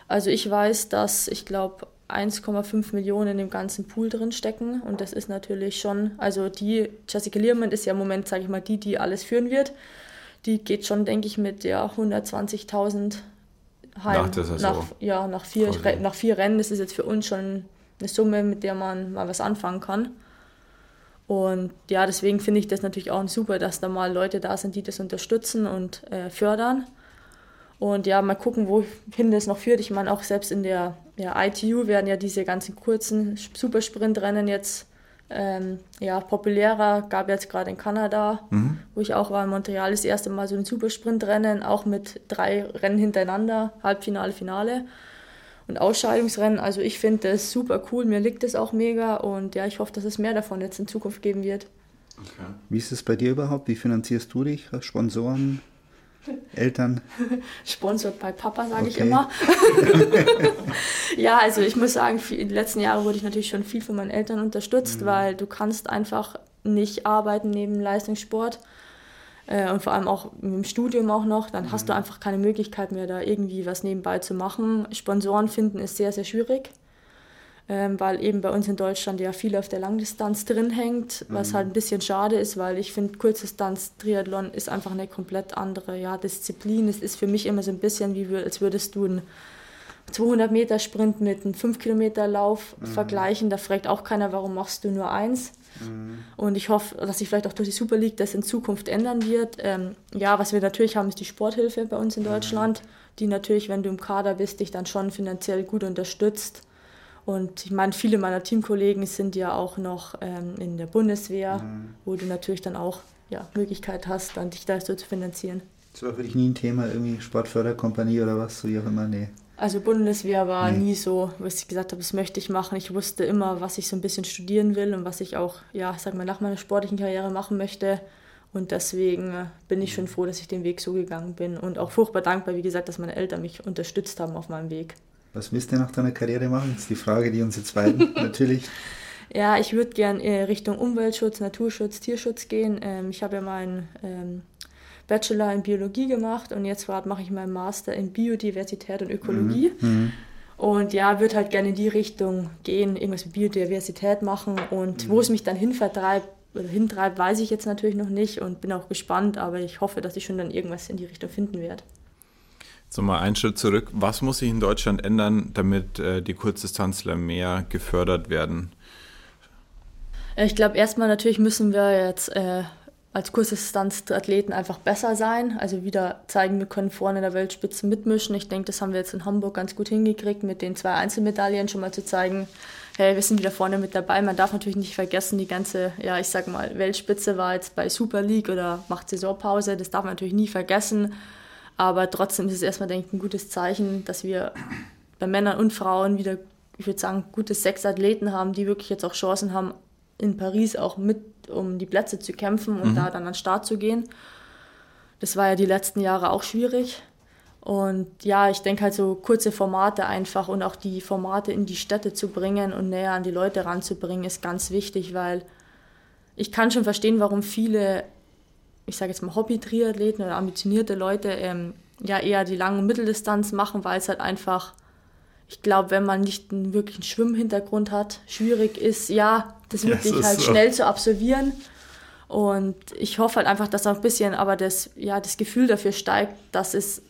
Also ich weiß, dass ich glaube 1,5 Millionen in dem ganzen Pool drin stecken. Und das ist natürlich schon, also die, Jessica Learman ist ja im Moment, sage ich mal, die, die alles führen wird. Die geht schon, denke ich, mit ja, 120.000 heim. Nach der Saison. Nach, ja, nach vier, okay. nach vier Rennen. Das ist jetzt für uns schon eine Summe, mit der man mal was anfangen kann. Und ja, deswegen finde ich das natürlich auch super, dass da mal Leute da sind, die das unterstützen und äh, fördern. Und ja, mal gucken, wohin das noch führt. Ich meine, auch selbst in der ja, ITU werden ja diese ganzen kurzen Supersprintrennen jetzt ähm, ja, populärer. Gab jetzt gerade in Kanada, mhm. wo ich auch war, in Montreal das erste Mal so ein Supersprintrennen, auch mit drei Rennen hintereinander, Halbfinale, Finale und Ausscheidungsrennen. Also ich finde das super cool, mir liegt das auch mega und ja, ich hoffe, dass es mehr davon jetzt in Zukunft geben wird. Okay. Wie ist es bei dir überhaupt? Wie finanzierst du dich? Sponsoren? Eltern? Sponsort bei Papa, sage okay. ich immer. ja, also ich muss sagen, in den letzten Jahren wurde ich natürlich schon viel von meinen Eltern unterstützt, mhm. weil du kannst einfach nicht arbeiten neben Leistungssport äh, und vor allem auch im Studium auch noch, dann mhm. hast du mhm. einfach keine Möglichkeit mehr, da irgendwie was nebenbei zu machen. Sponsoren finden ist sehr, sehr schwierig ähm, weil eben bei uns in Deutschland ja viel auf der Langdistanz drin hängt, was mhm. halt ein bisschen schade ist, weil ich finde, Kurzdistanz-Triathlon ist einfach eine komplett andere ja, Disziplin. Es ist für mich immer so ein bisschen, wie als würdest du einen 200 Meter Sprint mit einem 5 Kilometer Lauf mhm. vergleichen. Da fragt auch keiner, warum machst du nur eins. Mhm. Und ich hoffe, dass sich vielleicht auch durch die Super League das in Zukunft ändern wird. Ähm, ja, was wir natürlich haben, ist die Sporthilfe bei uns in mhm. Deutschland, die natürlich, wenn du im Kader bist, dich dann schon finanziell gut unterstützt. Und ich meine, viele meiner Teamkollegen sind ja auch noch ähm, in der Bundeswehr, mhm. wo du natürlich dann auch ja, Möglichkeit hast, dann dich da so zu finanzieren. Das war für dich nie ein Thema, irgendwie Sportförderkompanie oder was, so wie auch immer, nee. Also Bundeswehr war nee. nie so, was ich gesagt habe, das möchte ich machen. Ich wusste immer, was ich so ein bisschen studieren will und was ich auch, ja, sag mal, nach meiner sportlichen Karriere machen möchte. Und deswegen äh, bin ich schon froh, dass ich den Weg so gegangen bin und auch furchtbar dankbar, wie gesagt, dass meine Eltern mich unterstützt haben auf meinem Weg. Was willst du nach deiner Karriere machen? Das ist die Frage, die uns jetzt beiden natürlich. Ja, ich würde gern Richtung Umweltschutz, Naturschutz, Tierschutz gehen. Ähm, ich habe ja meinen ähm, Bachelor in Biologie gemacht und jetzt gerade mache ich meinen Master in Biodiversität und Ökologie. Mhm. mhm. Und ja, würde halt gerne in die Richtung gehen, irgendwas mit Biodiversität machen. Und mhm. wo es mich dann hinvertreibt oder hintreibt, weiß ich jetzt natürlich noch nicht und bin auch gespannt, aber ich hoffe, dass ich schon dann irgendwas in die Richtung finden werde. So mal einen Schritt zurück. Was muss sich in Deutschland ändern, damit äh, die Kurzdistanzler mehr gefördert werden? Äh, ich glaube, erstmal natürlich müssen wir jetzt äh, als Kurzdistanzathleten einfach besser sein. Also wieder zeigen, wir können vorne in der Weltspitze mitmischen. Ich denke, das haben wir jetzt in Hamburg ganz gut hingekriegt, mit den zwei Einzelmedaillen schon mal zu zeigen, hey, wir sind wieder vorne mit dabei. Man darf natürlich nicht vergessen, die ganze, ja, ich sag mal, Weltspitze war jetzt bei Super League oder macht Saisonpause. Das darf man natürlich nie vergessen. Aber trotzdem ist es erstmal, denke ich, ein gutes Zeichen, dass wir bei Männern und Frauen wieder, ich würde sagen, gute sechs Athleten haben, die wirklich jetzt auch Chancen haben, in Paris auch mit um die Plätze zu kämpfen und mhm. da dann an den Start zu gehen. Das war ja die letzten Jahre auch schwierig. Und ja, ich denke halt so kurze Formate einfach und auch die Formate in die Städte zu bringen und näher an die Leute ranzubringen, ist ganz wichtig, weil ich kann schon verstehen, warum viele ich sage jetzt mal Hobby-Triathleten oder ambitionierte Leute ähm, ja eher die Lang- und Mitteldistanz machen, weil es halt einfach, ich glaube, wenn man nicht einen wirklichen Schwimmhintergrund hat, schwierig ist, ja, das wirklich ja, halt so. schnell zu absolvieren. Und ich hoffe halt einfach, dass auch ein bisschen aber das, ja, das Gefühl dafür steigt, dass es,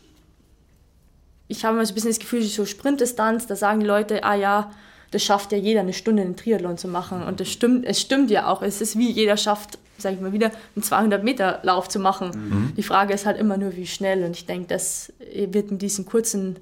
ich habe immer so ein bisschen das Gefühl, so Sprintdistanz, da sagen die Leute, ah ja, das schafft ja jeder, eine Stunde einen Triathlon zu machen. Und das stimmt, es stimmt ja auch. Es ist wie jeder schafft sage ich mal wieder, einen 200-Meter-Lauf zu machen. Mhm. Die Frage ist halt immer nur, wie schnell. Und ich denke, das wird in diesen kurzen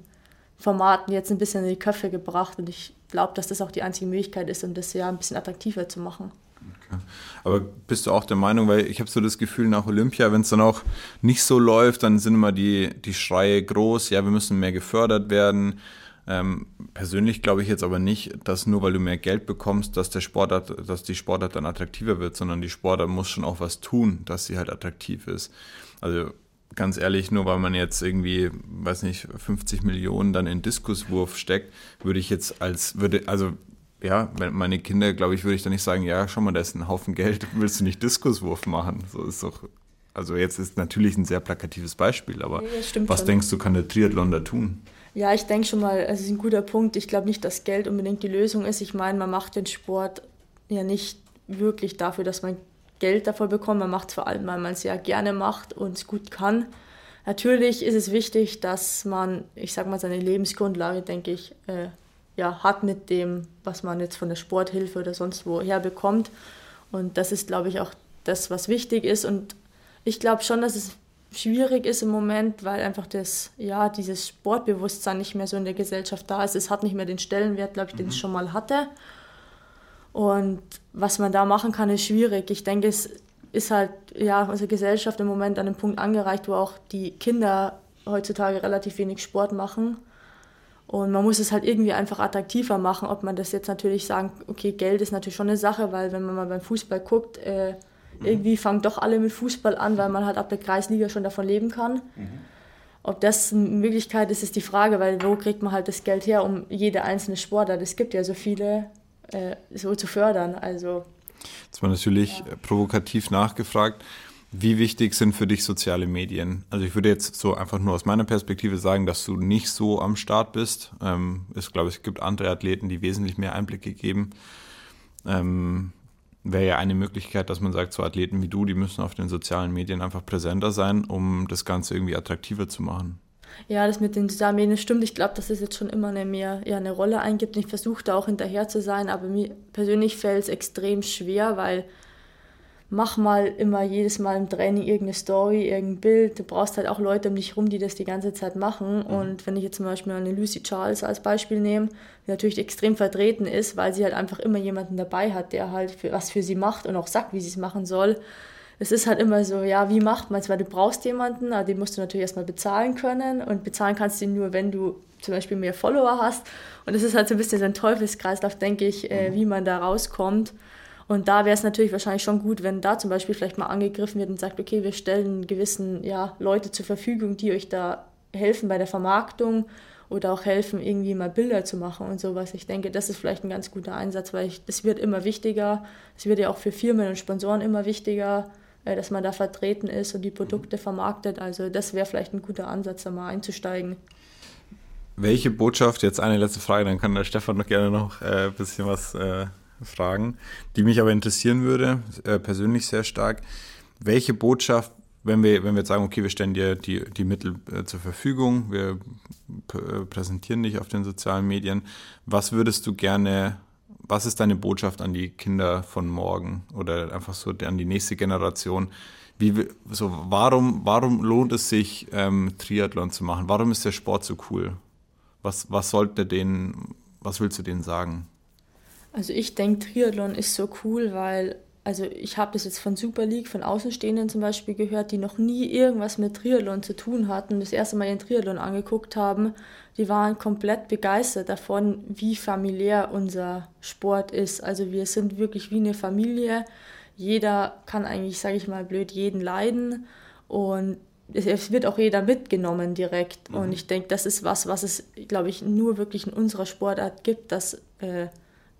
Formaten jetzt ein bisschen in die Köpfe gebracht. Und ich glaube, dass das auch die einzige Möglichkeit ist, um das ja ein bisschen attraktiver zu machen. Okay. Aber bist du auch der Meinung, weil ich habe so das Gefühl nach Olympia, wenn es dann auch nicht so läuft, dann sind immer die, die Schreie groß, ja, wir müssen mehr gefördert werden. Ähm, persönlich glaube ich jetzt aber nicht, dass nur weil du mehr Geld bekommst, dass der Sportart, dass die Sportart dann attraktiver wird, sondern die Sportart muss schon auch was tun, dass sie halt attraktiv ist. Also ganz ehrlich, nur weil man jetzt irgendwie, weiß nicht, 50 Millionen dann in Diskuswurf steckt, würde ich jetzt als, würde, also ja, meine Kinder, glaube ich, würde ich dann nicht sagen, ja, schau mal, da ist ein Haufen Geld, willst du nicht Diskuswurf machen? So ist doch, also jetzt ist natürlich ein sehr plakatives Beispiel, aber was schon. denkst du, kann der Triathlon da tun? Ja, ich denke schon mal, es ist ein guter Punkt. Ich glaube nicht, dass Geld unbedingt die Lösung ist. Ich meine, man macht den Sport ja nicht wirklich dafür, dass man Geld davon bekommt. Man macht es vor allem, weil man es ja gerne macht und es gut kann. Natürlich ist es wichtig, dass man, ich sag mal, seine Lebensgrundlage, denke ich, äh, ja, hat mit dem, was man jetzt von der Sporthilfe oder sonst woher bekommt. Und das ist, glaube ich, auch das, was wichtig ist. Und ich glaube schon, dass es schwierig ist im Moment, weil einfach das, ja, dieses Sportbewusstsein nicht mehr so in der Gesellschaft da ist. Es hat nicht mehr den Stellenwert, glaube ich, den mhm. es schon mal hatte. Und was man da machen kann, ist schwierig. Ich denke, es ist halt, ja, unsere Gesellschaft im Moment an einem Punkt angereicht, wo auch die Kinder heutzutage relativ wenig Sport machen. Und man muss es halt irgendwie einfach attraktiver machen, ob man das jetzt natürlich sagen, okay, Geld ist natürlich schon eine Sache, weil wenn man mal beim Fußball guckt, äh, mhm. irgendwie fangen doch alle mit Fußball an, weil man halt ab der Kreisliga schon davon leben kann. Mhm. Ob das eine Möglichkeit ist, ist die Frage, weil wo kriegt man halt das Geld her, um jede einzelne Sportart, es gibt ja so viele, äh, so zu fördern. Also Jetzt war natürlich ja. provokativ nachgefragt. Wie wichtig sind für dich soziale Medien? Also ich würde jetzt so einfach nur aus meiner Perspektive sagen, dass du nicht so am Start bist. Ähm, ich glaube, es gibt andere Athleten, die wesentlich mehr Einblicke geben. Ähm, Wäre ja eine Möglichkeit, dass man sagt, so Athleten wie du, die müssen auf den sozialen Medien einfach präsenter sein, um das Ganze irgendwie attraktiver zu machen. Ja, das mit den sozialen Medien stimmt. Ich glaube, dass es jetzt schon immer eine mehr ja, eine Rolle eingibt. Ich versuche da auch hinterher zu sein, aber mir persönlich fällt es extrem schwer, weil mach mal immer jedes Mal im Training irgendeine Story, irgendein Bild. Du brauchst halt auch Leute um dich rum, die das die ganze Zeit machen. Mhm. Und wenn ich jetzt zum Beispiel eine Lucy Charles als Beispiel nehme, die natürlich extrem vertreten ist, weil sie halt einfach immer jemanden dabei hat, der halt für, was für sie macht und auch sagt, wie sie es machen soll, es ist halt immer so, ja, wie macht man es? Weil du brauchst jemanden, aber den musst du natürlich erstmal bezahlen können und bezahlen kannst du ihn nur, wenn du zum Beispiel mehr Follower hast. Und es ist halt so ein bisschen so ein Teufelskreislauf, denke ich, äh, mhm. wie man da rauskommt. Und da wäre es natürlich wahrscheinlich schon gut, wenn da zum Beispiel vielleicht mal angegriffen wird und sagt, okay, wir stellen gewissen ja, Leute zur Verfügung, die euch da helfen bei der Vermarktung oder auch helfen, irgendwie mal Bilder zu machen und sowas. Ich denke, das ist vielleicht ein ganz guter Einsatz, weil es wird immer wichtiger. Es wird ja auch für Firmen und Sponsoren immer wichtiger, äh, dass man da vertreten ist und die Produkte vermarktet. Also das wäre vielleicht ein guter Ansatz, da mal einzusteigen. Welche Botschaft, jetzt eine letzte Frage, dann kann der Stefan noch gerne noch äh, ein bisschen was äh, fragen, die mich aber interessieren würde, äh, persönlich sehr stark. Welche Botschaft, wenn wir, wenn wir jetzt sagen, okay, wir stellen dir die, die Mittel äh, zur Verfügung, wir äh, präsentieren dich auf den sozialen Medien, was würdest du gerne was ist deine Botschaft an die Kinder von morgen oder einfach so an die nächste Generation? Wie, so, warum, warum lohnt es sich, ähm, Triathlon zu machen? Warum ist der Sport so cool? Was, was sollte denen, was willst du denen sagen? Also ich denke, Triathlon ist so cool, weil also ich habe das jetzt von Super League, von Außenstehenden zum Beispiel gehört, die noch nie irgendwas mit Triathlon zu tun hatten, das erste Mal ihren Triathlon angeguckt haben. Die waren komplett begeistert davon, wie familiär unser Sport ist. Also wir sind wirklich wie eine Familie. Jeder kann eigentlich, sage ich mal blöd, jeden leiden und es wird auch jeder mitgenommen direkt. Mhm. Und ich denke, das ist was, was es, glaube ich, nur wirklich in unserer Sportart gibt, dass äh,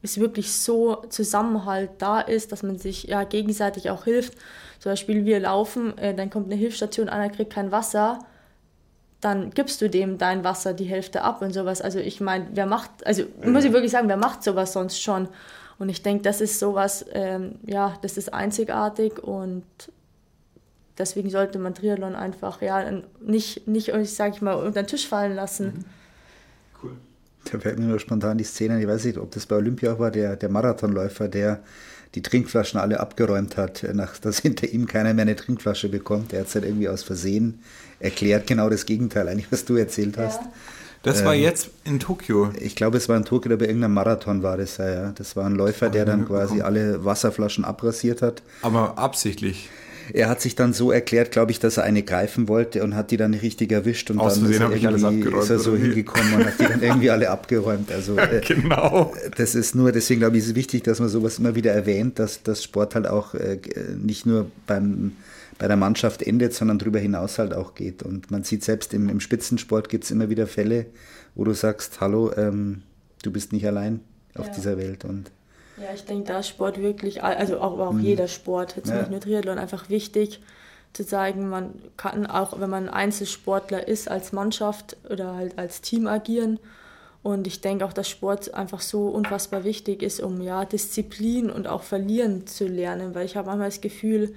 es wirklich so Zusammenhalt da ist, dass man sich ja gegenseitig auch hilft. Zum Beispiel wir laufen, äh, dann kommt eine Hilfsstation, einer kriegt kein Wasser, dann gibst du dem dein Wasser die Hälfte ab und sowas. Also ich meine, wer macht, also muss ich wirklich sagen, wer macht sowas sonst schon? Und ich denke, das ist sowas, ähm, ja, das ist einzigartig und deswegen sollte man Triathlon einfach ja nicht, nicht sage ich mal, unter den Tisch fallen lassen. Mhm. Da fällt mir nur spontan die Szene, ich weiß nicht, ob das bei Olympia auch war, der, der Marathonläufer, der die Trinkflaschen alle abgeräumt hat, nach, dass hinter ihm keiner mehr eine Trinkflasche bekommt. Er hat es halt irgendwie aus Versehen erklärt, genau das Gegenteil, eigentlich, was du erzählt hast. Ja. Das war ähm, jetzt in Tokio. Ich glaube, es war in Tokio bei irgendeinem Marathon war das ja. Das war ein Läufer, der dann quasi alle Wasserflaschen abrasiert hat. Aber absichtlich. Er hat sich dann so erklärt, glaube ich, dass er eine greifen wollte und hat die dann nicht richtig erwischt und Aus dann ist er, ist er so hingekommen und hat die dann irgendwie alle abgeräumt. Also ja, äh, genau. Äh, das ist nur, deswegen glaube ich, ist es wichtig, dass man sowas immer wieder erwähnt, dass das Sport halt auch äh, nicht nur beim bei der Mannschaft endet, sondern darüber hinaus halt auch geht. Und man sieht selbst im, im Spitzensport gibt es immer wieder Fälle, wo du sagst, hallo, ähm, du bist nicht allein auf ja. dieser Welt. Und ja, ich denke, da ist Sport wirklich, also auch, auch mhm. jeder Sport, jetzt ja. nicht nur Triathlon, einfach wichtig zu zeigen, man kann auch, wenn man Einzelsportler ist, als Mannschaft oder halt als Team agieren. Und ich denke auch, dass Sport einfach so unfassbar wichtig ist, um ja Disziplin und auch Verlieren zu lernen, weil ich habe manchmal das Gefühl,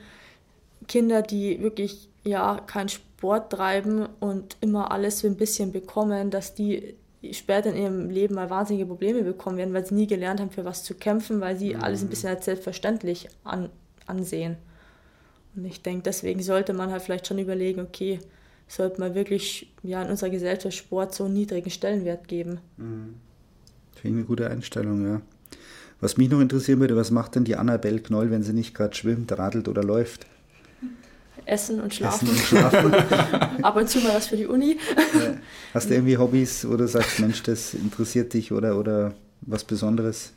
Kinder, die wirklich ja keinen Sport treiben und immer alles so ein bisschen bekommen, dass die später in ihrem Leben mal wahnsinnige Probleme bekommen werden, weil sie nie gelernt haben, für was zu kämpfen, weil sie mhm. alles ein bisschen als selbstverständlich an, ansehen. Und ich denke, deswegen sollte man halt vielleicht schon überlegen, okay, sollte man wirklich ja, in unserer Gesellschaft Sport so einen niedrigen Stellenwert geben. Mhm. Finde ich eine gute Einstellung, ja. Was mich noch interessieren würde, was macht denn die Annabelle Knoll, wenn sie nicht gerade schwimmt, radelt oder läuft? Essen und Schlafen. Essen und Schlafen. Ab und zu mal was für die Uni. Hast du irgendwie Hobbys, wo du sagst, Mensch, das interessiert dich oder, oder was Besonderes?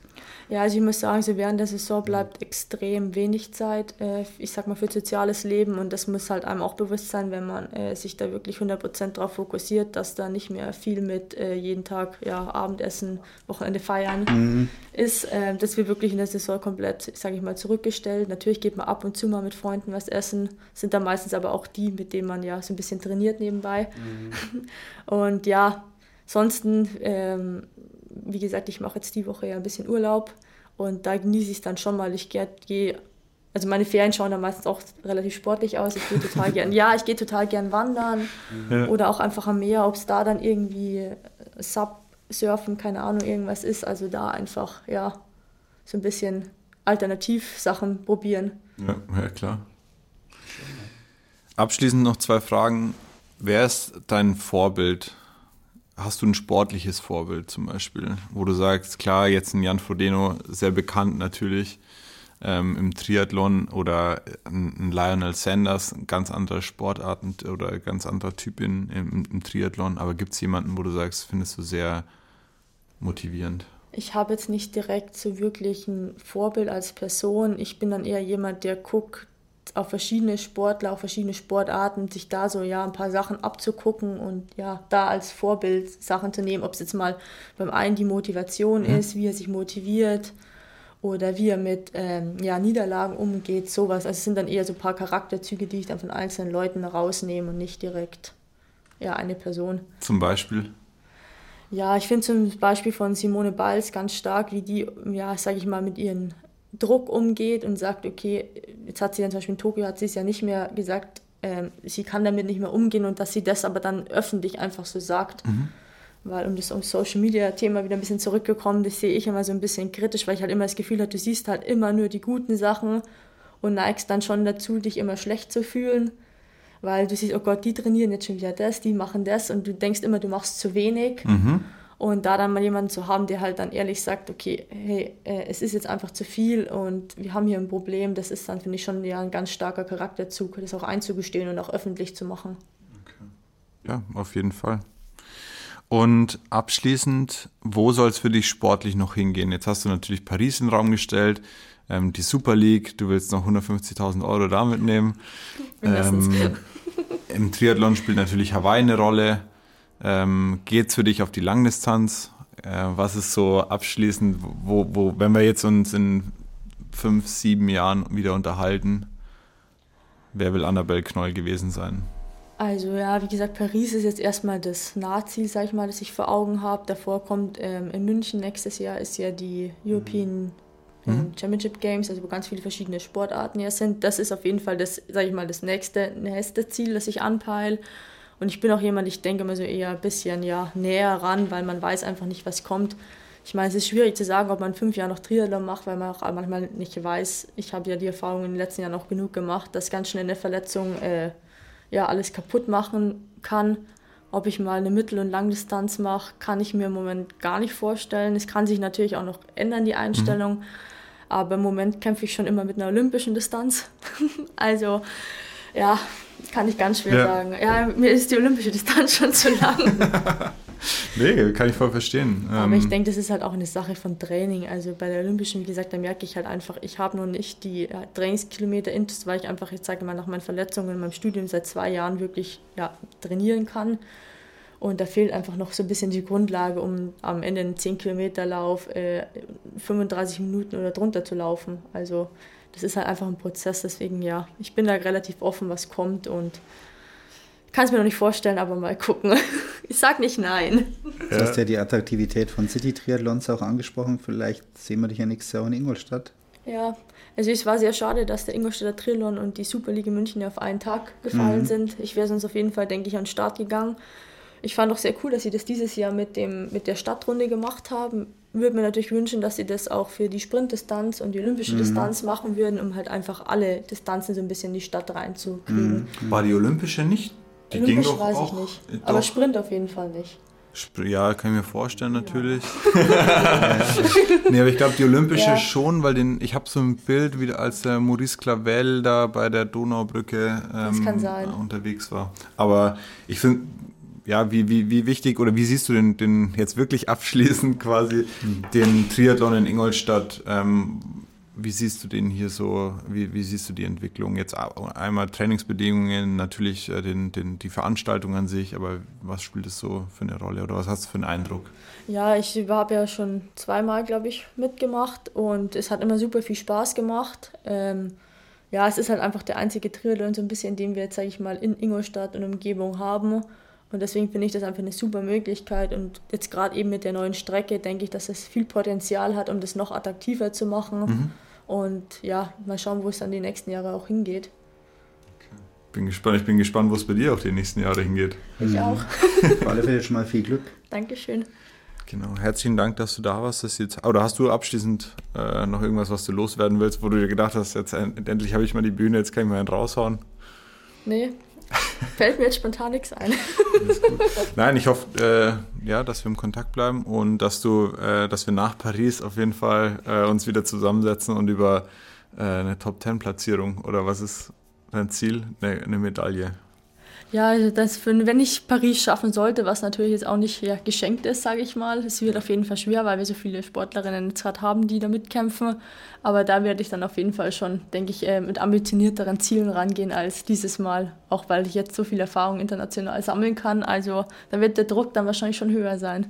Ja, also ich muss sagen, so während der Saison bleibt extrem wenig Zeit, äh, ich sag mal, für soziales Leben und das muss halt einem auch bewusst sein, wenn man äh, sich da wirklich 100% darauf fokussiert, dass da nicht mehr viel mit äh, jeden Tag ja, Abendessen, Wochenende feiern mhm. ist, dass wir wirklich in der Saison komplett, sage ich mal, zurückgestellt. Natürlich geht man ab und zu mal mit Freunden was essen, sind dann meistens aber auch die, mit denen man ja so ein bisschen trainiert nebenbei. Mhm. Und ja, ansonsten ähm, wie gesagt, ich mache jetzt die Woche ja ein bisschen Urlaub und da genieße ich es dann schon mal. Ich gehe, also meine Ferien schauen dann meistens auch relativ sportlich aus. Ich gehe total gern, ja, ich gehe total gern wandern ja. oder auch einfach am Meer, ob es da dann irgendwie Sub surfen, keine Ahnung, irgendwas ist. Also da einfach, ja, so ein bisschen Alternativsachen probieren. Ja, ja klar. Abschließend noch zwei Fragen. Wer ist dein Vorbild? Hast du ein sportliches Vorbild zum Beispiel, wo du sagst, klar, jetzt ein Jan Frodeno, sehr bekannt natürlich ähm, im Triathlon oder ein, Lionel Sanders, ganz anderer Sportart oder ganz anderer Typ in, im, im Triathlon, aber gibt es jemanden, wo du sagst, findest du sehr motivierend? Ich habe jetzt nicht direkt so wirklich ein Vorbild als Person. Ich bin dann eher jemand, der guckt, auf verschiedene Sportler, auf verschiedene Sportarten, sich da so ja ein paar Sachen abzugucken und ja, da als Vorbild Sachen zu nehmen, ob es jetzt mal beim einen die Motivation mhm. ist, wie er sich motiviert oder wie er mit ähm, ja, Niederlagen umgeht, sowas. Also es sind dann eher so ein paar Charakterzüge, die ich dann von einzelnen Leuten rausnehme und nicht direkt ja, eine Person. Zum Beispiel? Ja, ich finde zum Beispiel von Simone Balz ganz stark, wie die, ja, sage ich mal, mit ihren Druck umgeht und sagt, okay, jetzt hat sie dann zum Beispiel in Tokio, hat sie es ja nicht mehr gesagt, ähm, sie kann damit nicht mehr umgehen und dass sie das aber dann öffentlich einfach so sagt. Mhm. Weil um das um Social Media Thema wieder ein bisschen zurückgekommen, das sehe ich immer so ein bisschen kritisch, weil ich halt immer das Gefühl habe, du siehst halt immer nur die guten Sachen und neigst dann schon dazu, dich immer schlecht zu fühlen, weil du siehst, oh Gott, die trainieren jetzt schon wieder das, die machen das und du denkst immer, du machst zu wenig. Mhm. Und da dann mal jemanden zu haben, der halt dann ehrlich sagt, okay, hey, äh, es ist jetzt einfach zu viel und wir haben hier ein Problem, das ist dann, finde ich, schon ja ein ganz starker Charakterzug, das auch einzugestehen und auch öffentlich zu machen. Okay. Ja, auf jeden Fall. Und abschließend, wo soll es für dich sportlich noch hingehen? Jetzt hast du natürlich Paris in den Raum gestellt, ähm, die Super League, du willst noch 150.000 Euro da mitnehmen. Ähm, Im Triathlon spielt natürlich Hawaii eine Rolle. Ähm, Geht es für dich auf die Langdistanz? Äh, was ist so abschließend, wo, wo, wenn wir jetzt uns in fünf, sieben Jahren wieder unterhalten, wer will Annabelle Knoll gewesen sein? Also ja, wie gesagt, Paris ist jetzt erstmal das Nahziel, sag ich mal, das ich vor Augen habe. Davor kommt ähm, in München nächstes Jahr ist ja die European ähm, mhm. Championship Games, also wo ganz viele verschiedene Sportarten ja sind. Das ist auf jeden Fall das, sag ich mal, das nächste, nächste Ziel, das ich anpeile. Und ich bin auch jemand, ich denke immer so eher ein bisschen ja, näher ran, weil man weiß einfach nicht, was kommt. Ich meine, es ist schwierig zu sagen, ob man fünf Jahre noch Triathlon macht, weil man auch manchmal nicht weiß. Ich habe ja die Erfahrung in den letzten Jahren auch genug gemacht, dass ganz schnell eine Verletzung äh, ja, alles kaputt machen kann. Ob ich mal eine Mittel- und Langdistanz mache, kann ich mir im Moment gar nicht vorstellen. Es kann sich natürlich auch noch ändern, die Einstellung. Mhm. Aber im Moment kämpfe ich schon immer mit einer olympischen Distanz. also, ja, kann ich ganz schwer ja. sagen. Ja, mir ist die olympische Distanz schon zu lang. nee, kann ich voll verstehen. Aber ich ähm, denke, das ist halt auch eine Sache von Training. Also bei der Olympischen, wie gesagt, da merke ich halt einfach, ich habe noch nicht die ja, Trainingskilometer intus, weil ich einfach, jetzt sage mal, nach meinen Verletzungen in meinem Studium seit zwei Jahren wirklich ja, trainieren kann. Und da fehlt einfach noch so ein bisschen die Grundlage, um am Ende einen 10-Kilometer-Lauf äh, 35 Minuten oder drunter zu laufen. Also das ist halt einfach ein Prozess. Deswegen ja, ich bin da relativ offen, was kommt und kann es mir noch nicht vorstellen, aber mal gucken. Ich sag nicht nein. Du hast ja die Attraktivität von City-Triathlons auch angesprochen. Vielleicht sehen wir dich ja nächstes Jahr in Ingolstadt. Ja, also es war sehr schade, dass der Ingolstädter Trillon und die Superliga München auf einen Tag gefallen mhm. sind. Ich wäre sonst auf jeden Fall, denke ich, an den Start gegangen. Ich fand auch sehr cool, dass sie das dieses Jahr mit, dem, mit der Stadtrunde gemacht haben. Würde mir natürlich wünschen, dass sie das auch für die Sprintdistanz und die olympische mhm. Distanz machen würden, um halt einfach alle Distanzen so ein bisschen in die Stadt reinzukriegen. Mhm. War die olympische nicht? Die Olympisch ging doch weiß auch, ich nicht. Doch. Aber Sprint auf jeden Fall nicht. Ja, kann ich mir vorstellen natürlich. Ja. nee, aber ich glaube die olympische ja. schon, weil den, ich habe so ein Bild, wie als der Maurice Clavel da bei der Donaubrücke ähm, unterwegs war. Aber ich finde, ja, wie, wie, wie wichtig oder wie siehst du den, den jetzt wirklich abschließend quasi den Triathlon in Ingolstadt? Ähm, wie siehst du den hier so, wie, wie siehst du die Entwicklung? Jetzt einmal Trainingsbedingungen, natürlich äh, den, den, die Veranstaltung an sich, aber was spielt es so für eine Rolle oder was hast du für einen Eindruck? Ja, ich habe ja schon zweimal, glaube ich, mitgemacht und es hat immer super viel Spaß gemacht. Ähm, ja, es ist halt einfach der einzige Triathlon so ein bisschen, den wir jetzt, sage ich mal, in Ingolstadt und Umgebung haben. Und deswegen finde ich das einfach eine super Möglichkeit. Und jetzt gerade eben mit der neuen Strecke denke ich, dass es viel Potenzial hat, um das noch attraktiver zu machen. Mhm. Und ja, mal schauen, wo es dann die nächsten Jahre auch hingeht. Bin gespannt, ich bin gespannt, wo es bei dir auch die nächsten Jahre hingeht. Ich mhm. auch. Auf alle Fälle schon mal viel Glück. Dankeschön. Genau, herzlichen Dank, dass du da warst. Das jetzt, oder hast du abschließend äh, noch irgendwas, was du loswerden willst, wo du dir gedacht hast, jetzt endlich habe ich mal die Bühne, jetzt kann ich mal einen raushauen? Nee, Fällt mir jetzt spontan nichts ein. Nein, ich hoffe, äh, ja, dass wir im Kontakt bleiben und dass du, äh, dass wir nach Paris auf jeden Fall äh, uns wieder zusammensetzen und über äh, eine Top Ten Platzierung oder was ist dein Ziel, eine, eine Medaille ja, also das für, wenn ich Paris schaffen sollte, was natürlich jetzt auch nicht ja, geschenkt ist, sage ich mal, es wird auf jeden Fall schwer, weil wir so viele Sportlerinnen jetzt gerade haben, die da mitkämpfen. Aber da werde ich dann auf jeden Fall schon, denke ich, äh, mit ambitionierteren Zielen rangehen als dieses Mal, auch weil ich jetzt so viel Erfahrung international sammeln kann. Also da wird der Druck dann wahrscheinlich schon höher sein.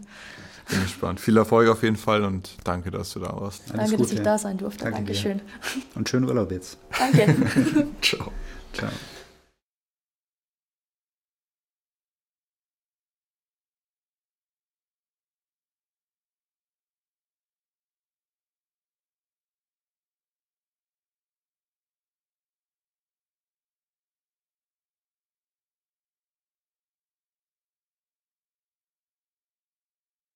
Bin gespannt. Viel Erfolg auf jeden Fall und danke, dass du da warst. Alles danke, Gute. dass ich da sein durfte. Danke Dankeschön. Dir. Und schönen Urlaub jetzt. Danke. Ciao. Ciao.